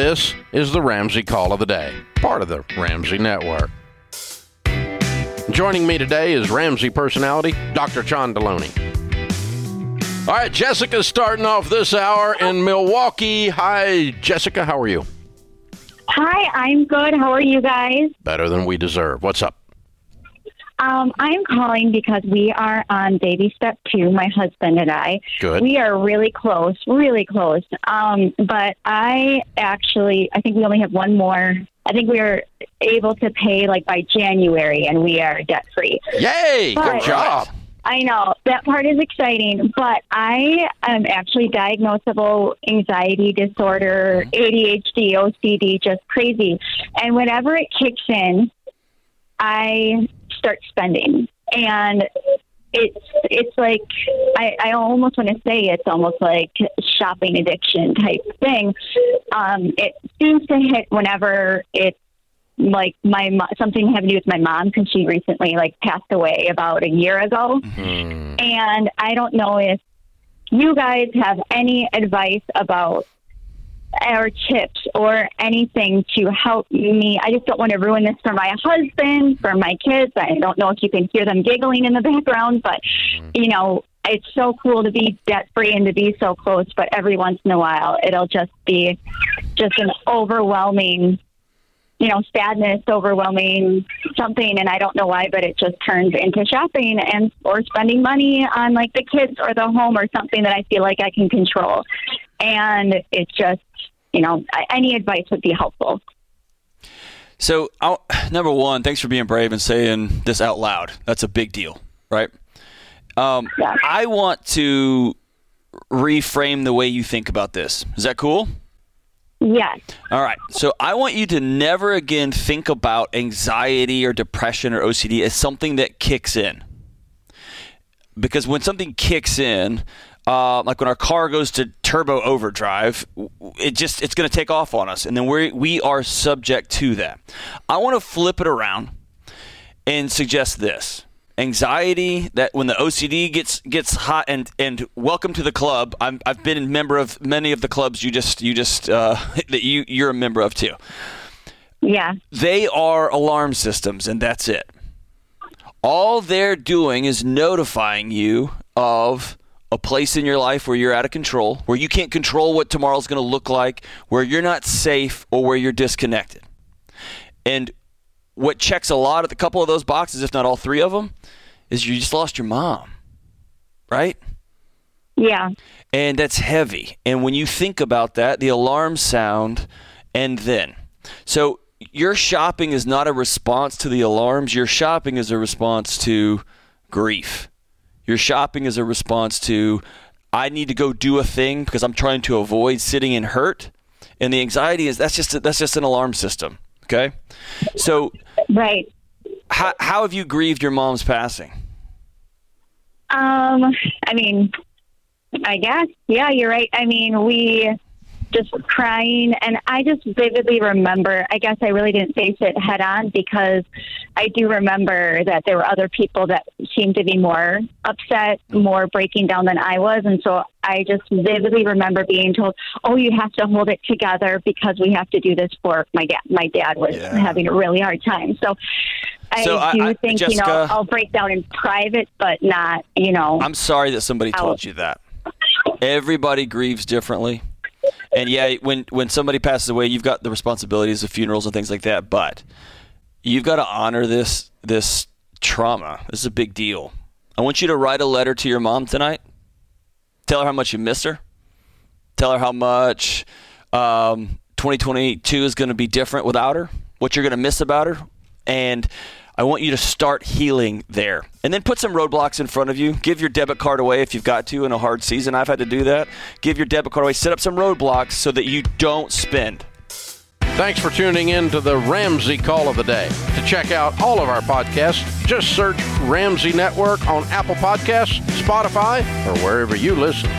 This is the Ramsey Call of the Day, part of the Ramsey Network. Joining me today is Ramsey personality, Dr. John Deloney. All right, Jessica's starting off this hour in Milwaukee. Hi, Jessica. How are you? Hi, I'm good. How are you guys? Better than we deserve. What's up? Um, I'm calling because we are on baby step two, my husband and I. Good. We are really close, really close. Um, but I actually, I think we only have one more. I think we are able to pay like by January, and we are debt free. Yay! Good job. I know that part is exciting, but I am actually diagnosable anxiety disorder, ADHD, OCD, just crazy. And whenever it kicks in, I start spending, and it's it's like I, I almost want to say it's almost like shopping addiction type thing. Um, it seems to hit whenever it's like my something having to do with my mom because she recently like passed away about a year ago Hmm. and I don't know if you guys have any advice about or tips or anything to help me. I just don't want to ruin this for my husband, for my kids. I don't know if you can hear them giggling in the background, but mm-hmm. you know, it's so cool to be debt free and to be so close, but every once in a while it'll just be just an overwhelming you know, sadness, overwhelming something, and I don't know why, but it just turns into shopping and or spending money on like the kids or the home or something that I feel like I can control, and it just, you know, any advice would be helpful. So, I'll, number one, thanks for being brave and saying this out loud. That's a big deal, right? Um, Yeah. I want to reframe the way you think about this. Is that cool? Yes, All right. So I want you to never again think about anxiety or depression or OCD as something that kicks in. Because when something kicks in, uh, like when our car goes to turbo overdrive, it just it's going to take off on us, and then we we are subject to that. I want to flip it around and suggest this anxiety that when the OCD gets gets hot and and welcome to the club. I'm, I've been a member of many of the clubs you just you just uh, that you you're a member of too. yeah, They are alarm systems, and that's it. All they're doing is notifying you of a place in your life where you're out of control, where you can't control what tomorrow's going to look like, where you're not safe, or where you're disconnected. And what checks a lot of a couple of those boxes, if not all three of them, is you just lost your mom, right? yeah, and that's heavy. And when you think about that, the alarm sound, and then, so your shopping is not a response to the alarms. Your shopping is a response to grief. Your shopping is a response to, I need to go do a thing because I'm trying to avoid sitting in hurt. And the anxiety is that's just that's just an alarm system. Okay, so right. how how have you grieved your mom's passing? Um, I mean, I guess, yeah, you're right. I mean, we just crying, and I just vividly remember. I guess I really didn't face it head on because I do remember that there were other people that seemed to be more upset, more breaking down than I was, and so I just vividly remember being told, "Oh, you have to hold it together because we have to do this for my dad." My dad was Yeah. having a really hard time, so. I So do I- think you know I'll break down in private, but not you know. I'm sorry that somebody told you that. Everybody grieves differently. And yeah, when when somebody passes away, you've got the responsibilities of funerals and things like that, but you've got to honor this this trauma. This is a big deal. I want you to write a letter to your mom tonight. Tell her how much you miss her. Tell her how much um, 2022 is going to be different without her. What you're going to miss about her, and I want you to start healing there. And then put some roadblocks in front of you. Give your debit card away if you've got to in a hard season. I've had to do that. Give your debit card away. Set up some roadblocks so that you don't spend. Thanks for tuning in to the Ramsey Call of the Day. To check out all of our podcasts, just search Ramsey Network on Apple Podcasts, Spotify, or wherever you listen.